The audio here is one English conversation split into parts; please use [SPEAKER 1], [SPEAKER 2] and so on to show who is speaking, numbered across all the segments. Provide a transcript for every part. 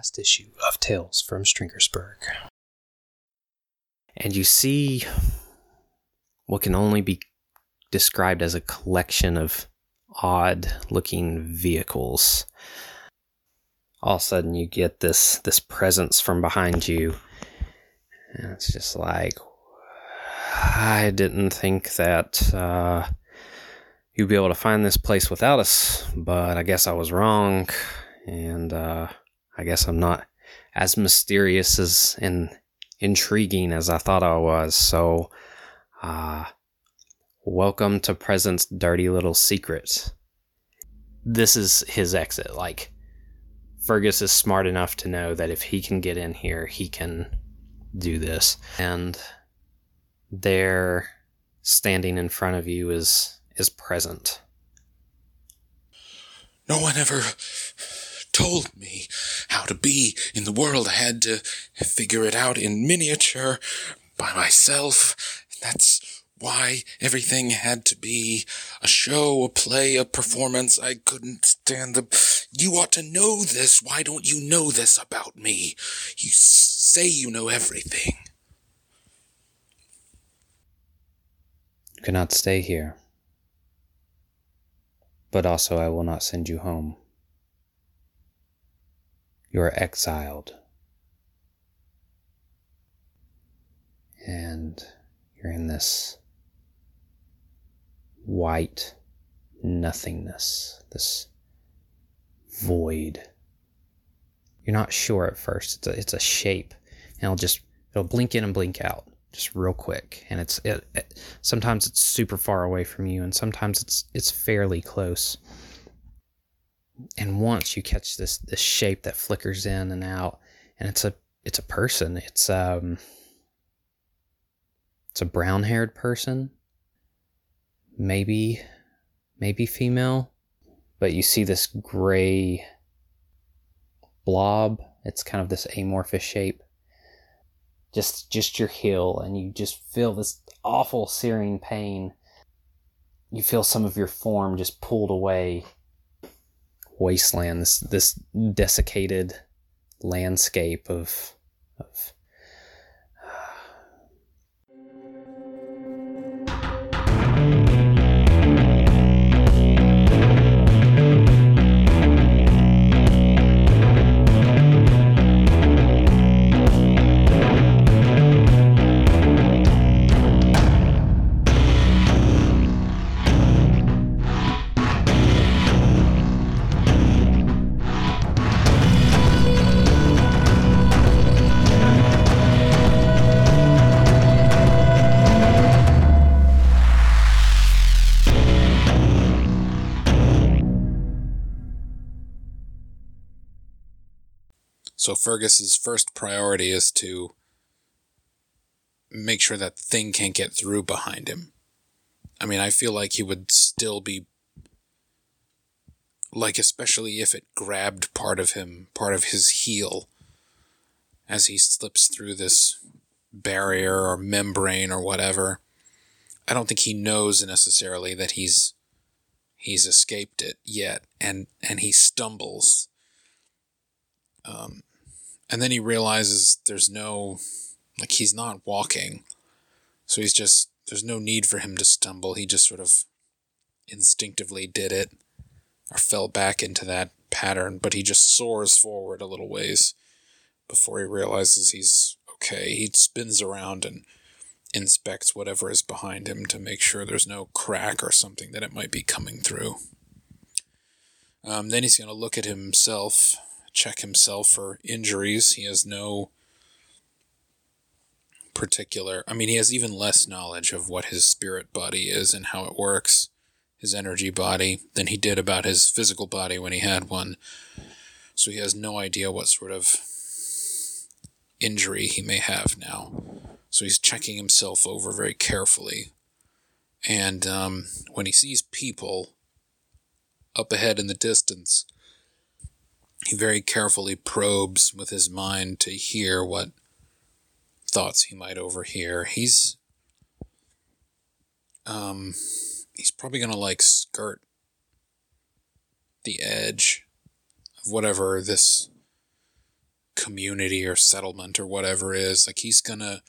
[SPEAKER 1] last issue of Tales from Stringersburg. And you see what can only be described as a collection of odd looking vehicles. All of a sudden you get this this presence from behind you. And it's just like I didn't think that uh, you'd be able to find this place without us, but I guess I was wrong, and uh, I guess I'm not as mysterious as and intriguing as I thought I was. So, uh, welcome to Present's dirty little secret. This is his exit. Like, Fergus is smart enough to know that if he can get in here, he can do this. And there, standing in front of you, is is present.
[SPEAKER 2] No one ever told me how to be in the world. I had to figure it out in miniature by myself. That's why everything had to be a show, a play, a performance. I couldn't stand the. You ought to know this. Why don't you know this about me? You say you know everything.
[SPEAKER 1] You cannot stay here. But also, I will not send you home. You are exiled. And you're in this white nothingness, this void. You're not sure at first. It's a, it's a shape, and it'll just it'll blink in and blink out just real quick and it's it, it, sometimes it's super far away from you and sometimes it's it's fairly close and once you catch this this shape that flickers in and out and it's a it's a person it's um it's a brown haired person maybe maybe female but you see this gray blob. It's kind of this amorphous shape. Just just your heel and you just feel this awful searing pain. You feel some of your form just pulled away wasteland this this desiccated landscape of of
[SPEAKER 2] So Fergus's first priority is to make sure that thing can't get through behind him. I mean, I feel like he would still be like especially if it grabbed part of him, part of his heel as he slips through this barrier or membrane or whatever. I don't think he knows necessarily that he's he's escaped it yet and and he stumbles um and then he realizes there's no, like, he's not walking. So he's just, there's no need for him to stumble. He just sort of instinctively did it or fell back into that pattern, but he just soars forward a little ways before he realizes he's okay. He spins around and inspects whatever is behind him to make sure there's no crack or something that it might be coming through. Um, then he's going to look at himself check himself for injuries. He has no particular, I mean, he has even less knowledge of what his spirit body is and how it works, his energy body, than he did about his physical body when he had one. So he has no idea what sort of injury he may have now. So he's checking himself over very carefully. And um, when he sees people up ahead in the distance, he very carefully probes with his mind to hear what thoughts he might overhear. He's um he's probably going to like skirt the edge of whatever this community or settlement or whatever is. Like he's gonna.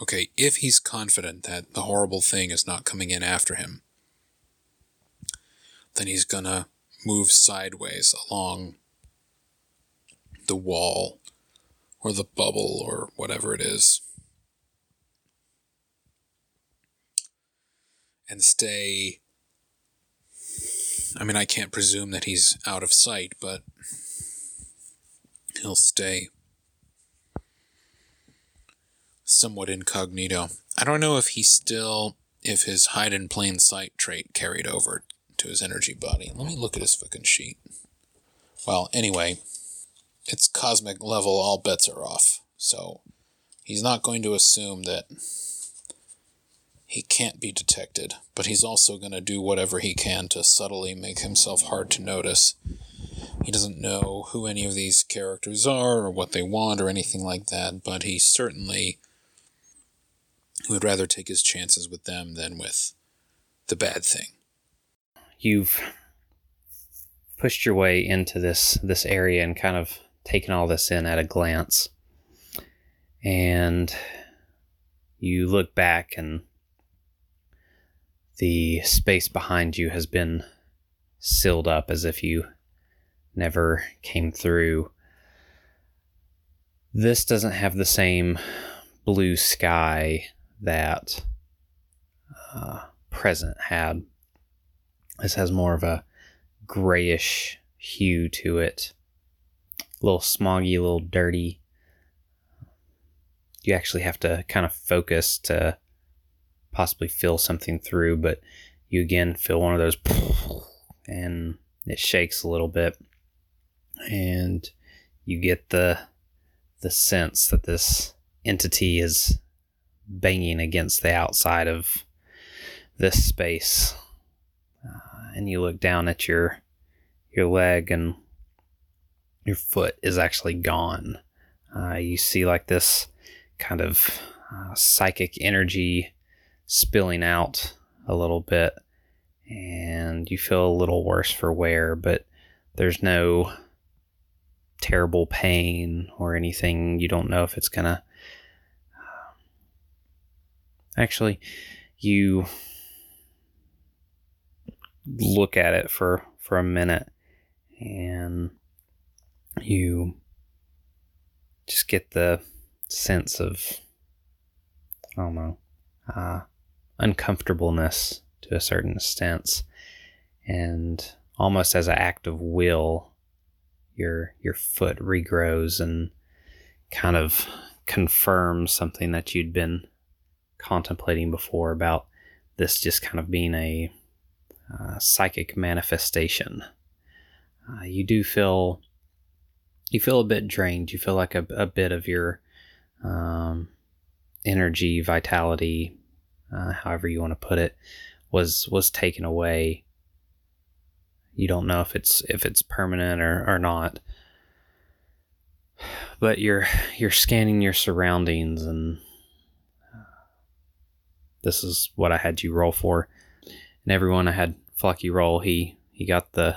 [SPEAKER 2] Okay, if he's confident that the horrible thing is not coming in after him, then he's gonna move sideways along the wall or the bubble or whatever it is. And stay. I mean, I can't presume that he's out of sight, but he'll stay somewhat incognito. I don't know if he still, if his hide in plain sight trait carried over to his energy body. Let me look at his fucking sheet. Well, anyway, it's cosmic level, all bets are off. So he's not going to assume that he can't be detected, but he's also going to do whatever he can to subtly make himself hard to notice. He doesn't know who any of these characters are or what they want or anything like that, but he certainly would rather take his chances with them than with the bad thing.
[SPEAKER 1] You've pushed your way into this this area and kind of taken all this in at a glance. And you look back and the space behind you has been sealed up as if you never came through. This doesn't have the same blue sky that uh, present had. This has more of a grayish hue to it, a little smoggy, a little dirty. You actually have to kind of focus to possibly feel something through, but you again feel one of those, and it shakes a little bit, and you get the the sense that this entity is banging against the outside of this space. And you look down at your your leg and your foot is actually gone. Uh, you see like this kind of uh, psychic energy spilling out a little bit, and you feel a little worse for wear, but there's no terrible pain or anything. You don't know if it's gonna Actually, you look at it for for a minute and you just get the sense of I don't know uh, uncomfortableness to a certain extent, and almost as an act of will, your your foot regrows and kind of confirms something that you'd been contemplating before about this just kind of being a uh, psychic manifestation. Uh, you do feel you feel a bit drained. You feel like a, a bit of your um, energy, vitality, uh, however you want to put it, was was taken away. You don't know if it's if it's permanent or, or not. But you're you're scanning your surroundings and this is what I had you roll for. And everyone I had Flocky roll, he he got the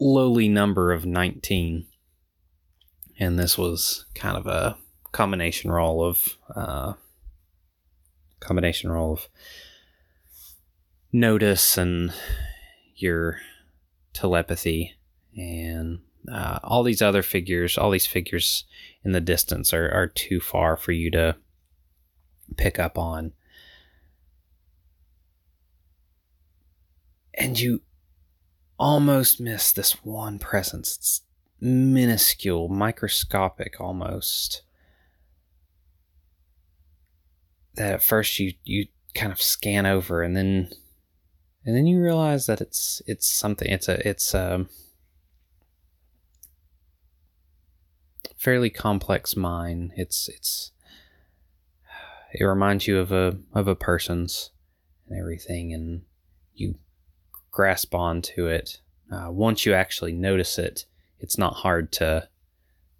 [SPEAKER 1] lowly number of 19. And this was kind of a combination roll of uh, combination roll of notice and your telepathy and uh, all these other figures all these figures in the distance are, are too far for you to pick up on. And you almost miss this one presence. It's minuscule, microscopic almost. That at first you you kind of scan over and then and then you realize that it's it's something it's a it's a fairly complex mind. It's it's it reminds you of a of a person's and everything, and you grasp onto it. Uh, once you actually notice it, it's not hard to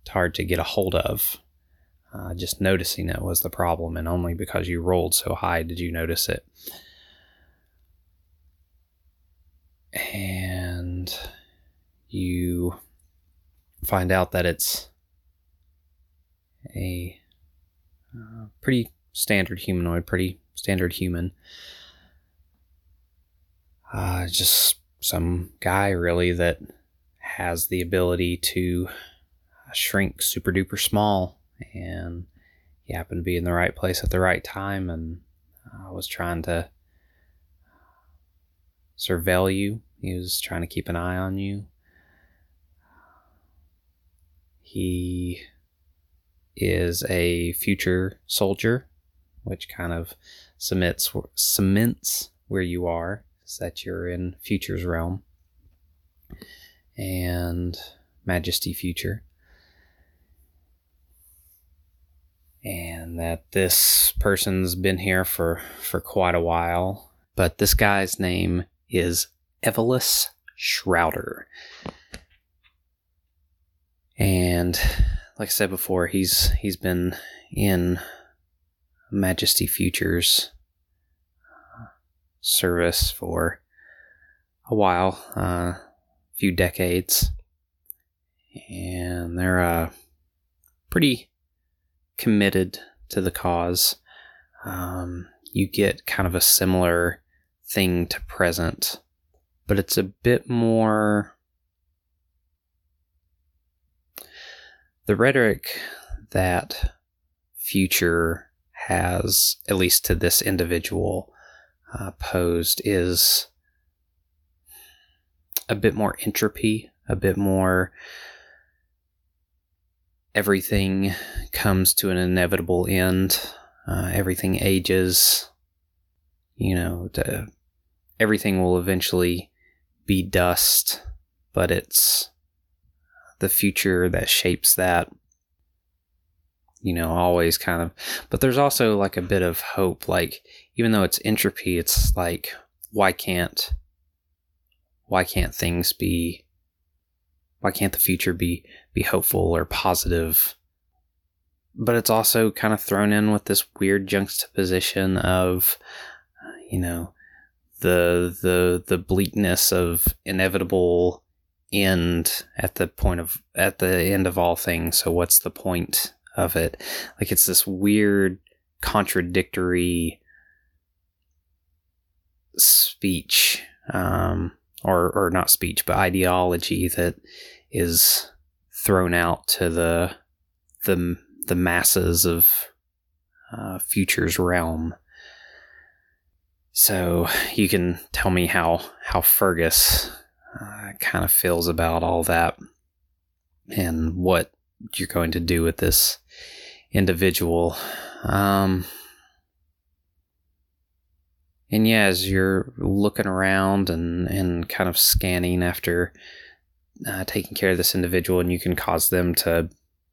[SPEAKER 1] it's hard to get a hold of. Uh, just noticing it was the problem, and only because you rolled so high did you notice it. And you find out that it's a uh, pretty standard humanoid, pretty standard human. Uh, just some guy, really, that has the ability to uh, shrink super duper small. And he happened to be in the right place at the right time. And I was trying to uh, surveil you, he was trying to keep an eye on you. He is a future soldier, which kind of cements cements where you are, that you're in Future's realm and Majesty Future. And that this person's been here for, for quite a while. But this guy's name is Evolus Shrouder. And like I said before, he's he's been in Majesty Futures service for a while, a uh, few decades, and they're uh, pretty committed to the cause. Um, you get kind of a similar thing to present, but it's a bit more the rhetoric that future has, at least to this individual, uh, posed is a bit more entropy, a bit more everything comes to an inevitable end, uh, everything ages, you know, everything will eventually be dust, but it's the future that shapes that you know always kind of but there's also like a bit of hope like even though it's entropy it's like why can't why can't things be why can't the future be be hopeful or positive but it's also kind of thrown in with this weird juxtaposition of you know the the the bleakness of inevitable end at the point of at the end of all things. So what's the point of it? Like it's this weird contradictory speech um, or or not speech but ideology that is thrown out to the the the masses of uh, futures realm so you can tell me how how Fergus uh, kind of feels about all that and what you're going to do with this individual. Um, and yeah, as you're looking around and, and kind of scanning after uh, taking care of this individual, and you can cause them to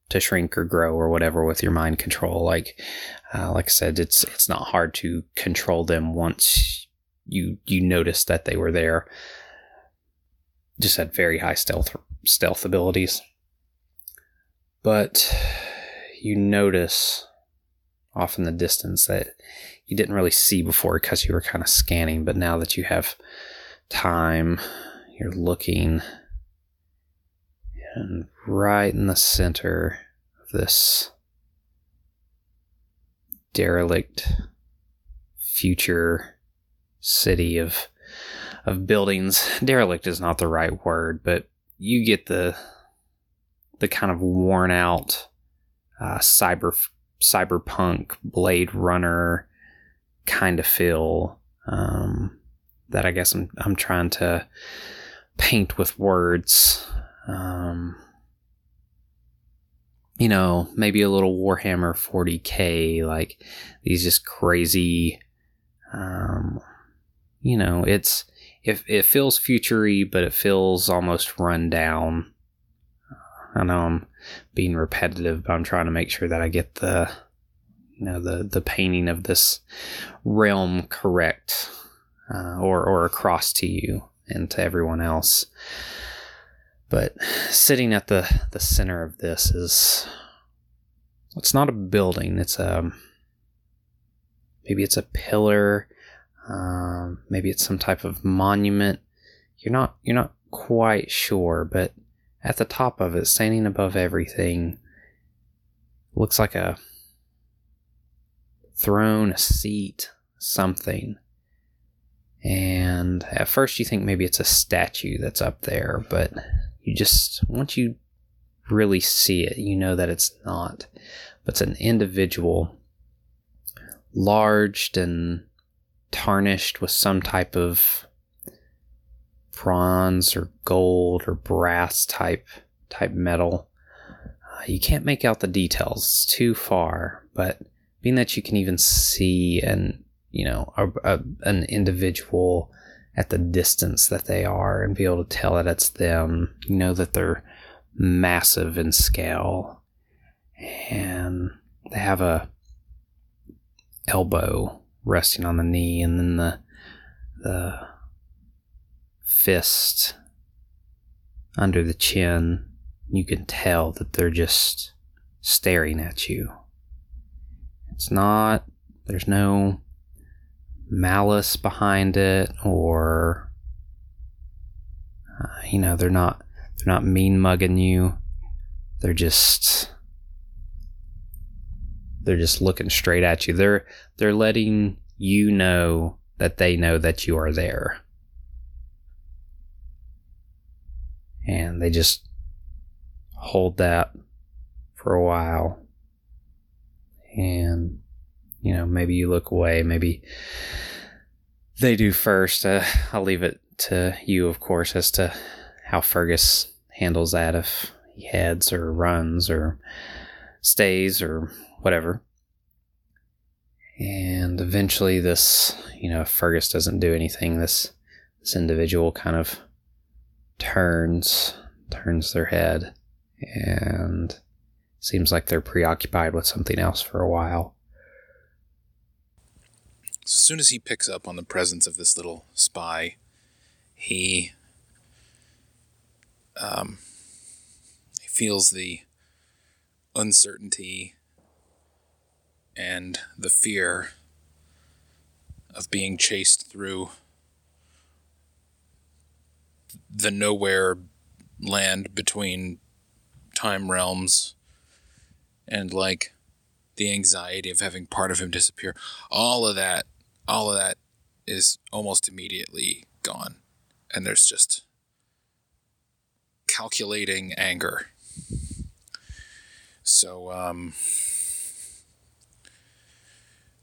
[SPEAKER 1] to shrink or grow or whatever with your mind control. Like uh, like I said, it's it's not hard to control them once you you notice that they were there just had very high stealth stealth abilities. But you notice off in the distance that you didn't really see before because you were kind of scanning, but now that you have time, you're looking and right in the center of this derelict future city of of buildings. Derelict is not the right word, but you get the the kind of worn out uh, cyber cyberpunk Blade Runner kind of feel um, that I guess I'm I'm trying to paint with words. Um, you know, maybe a little Warhammer 40k, like these just crazy. Um, you know, it's it, it feels futury, but it feels almost run down. I know I'm being repetitive, but I'm trying to make sure that I get the you know the the painting of this realm correct, uh, or or across to you and to everyone else. But sitting at the the center of this is it's not a building. It's a maybe it's a pillar um, maybe it's some type of monument. You're not you're not quite sure, but at the top of it, standing above everything, looks like a throne, a seat, something. And at first you think maybe it's a statue that's up there, but you just, once you really see it, you know that it's not. But it's an individual, large and tarnished with some type of bronze or gold or brass type type metal. Uh, you can't make out the details too far, but being that you can even see an you know a, a, an individual at the distance that they are and be able to tell that it's them, you know that they're massive in scale and they have a elbow resting on the knee and then the the fist under the chin, you can tell that they're just staring at you. It's not, there's no malice behind it or, uh, you know, they're not, they're not mean mugging you. They're just, they're just looking straight at you. They're, they're letting you know that they know that you are there. And they just hold that for a while. And you know maybe you look away maybe they do first. Uh, i'll leave it to you of course as to how fergus handles that if he heads or runs or stays or whatever. And eventually this you know if fergus doesn't do anything this this individual kind of turns turns their head and seems like they're preoccupied with something else for a while.
[SPEAKER 2] As soon as he picks up on the presence of this little spy, he um, he feels the uncertainty and the fear of being chased through the nowhere land between time realms and like the anxiety of having part of him disappear. All of that all of that is almost immediately gone. And there's just calculating anger. So um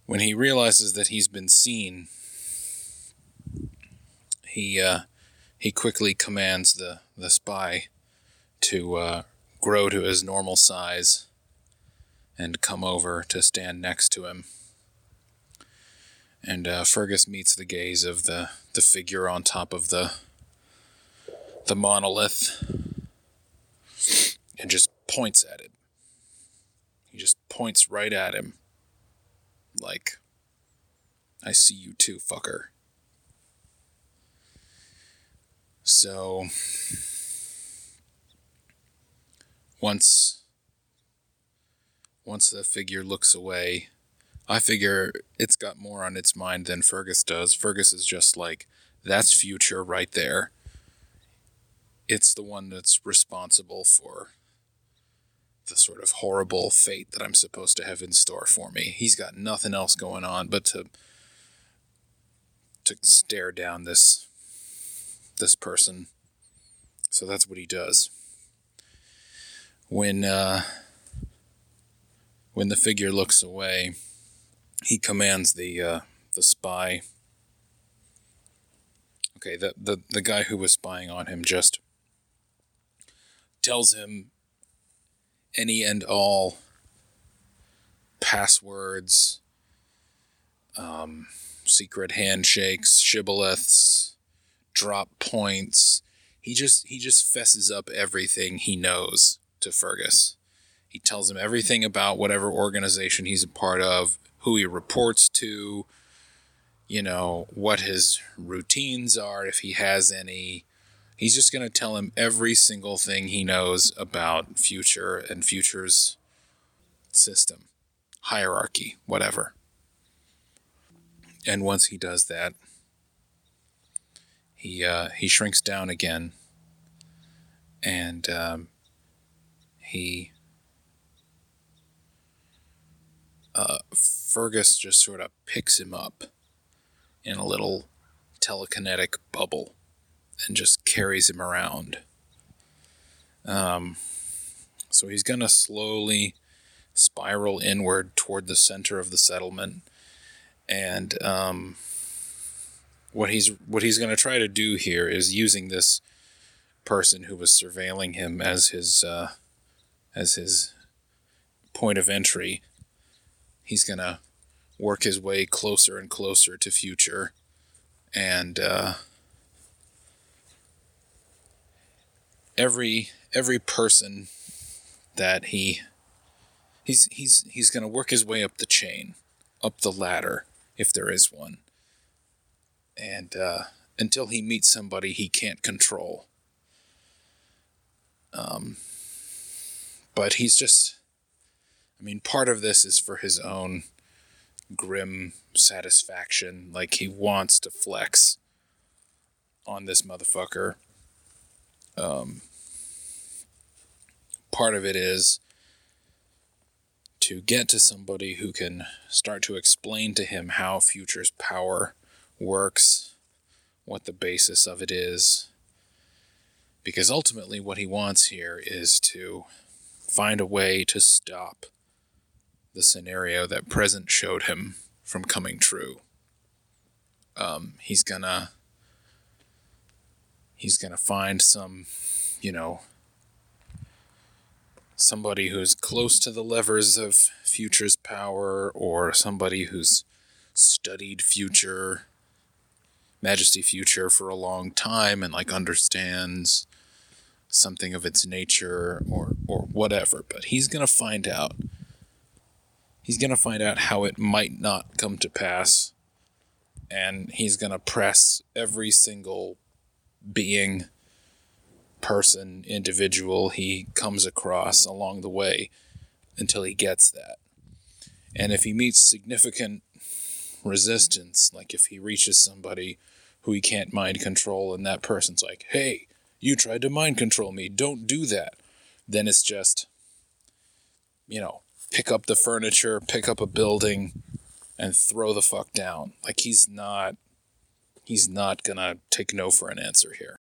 [SPEAKER 2] when he realizes that he's been seen he uh he quickly commands the, the spy to uh, grow to his normal size and come over to stand next to him. And uh, Fergus meets the gaze of the, the figure on top of the the monolith and just points at it. He just points right at him. Like, I see you too, fucker. So once once the figure looks away, I figure it's got more on its mind than Fergus does. Fergus is just like, that's future right there. It's the one that's responsible for the sort of horrible fate that I'm supposed to have in store for me. He's got nothing else going on but to to stare down this this person. So that's what he does. When uh, when the figure looks away, he commands the uh, the spy. Okay, the, the the guy who was spying on him just tells him any and all passwords, um, secret handshakes, shibboleths, drop points. He just he just fesses up everything he knows to Fergus. He tells him everything about whatever organization he's a part of, who he reports to, you know, what his routines are if he has any. He's just going to tell him every single thing he knows about future and future's system, hierarchy, whatever. And once he does that, he uh, he shrinks down again, and um, he uh, Fergus just sort of picks him up in a little telekinetic bubble and just carries him around. Um, so he's going to slowly spiral inward toward the center of the settlement. And um, what he's what he's going to try to do here is using this person who was surveilling him as his uh, as his point of entry. He's going to work his way closer and closer to future, and uh, every every person that he he's he's he's going to work his way up the chain, up the ladder if there is one, and uh, until he meets somebody he can't control. Um, but he's just, I mean, part of this is for his own grim satisfaction. Like he wants to flex on this motherfucker. Um, part of it is to get to somebody who can start to explain to him how Future's power works, what the basis of it is. Because ultimately, what he wants here is to find a way to stop the scenario that Present showed him from coming true. Um, he's gonna he's gonna find some, you know, somebody who's close to the levers of Future's power, or somebody who's studied Future, Majesty Future for a long time and like understands something of its nature or or whatever. But he's gonna find out. He's gonna find out how it might not come to pass, and he's gonna press every single being person, individual he comes across along the way until he gets that. And if he meets significant resistance, like if he reaches somebody who he can't mind control and that person's like, hey, you tried to mind control me, don't do that, then it's just, you know, pick up the furniture, pick up a building, and throw the fuck down. Like he's not. He's not gonna take no for an answer here.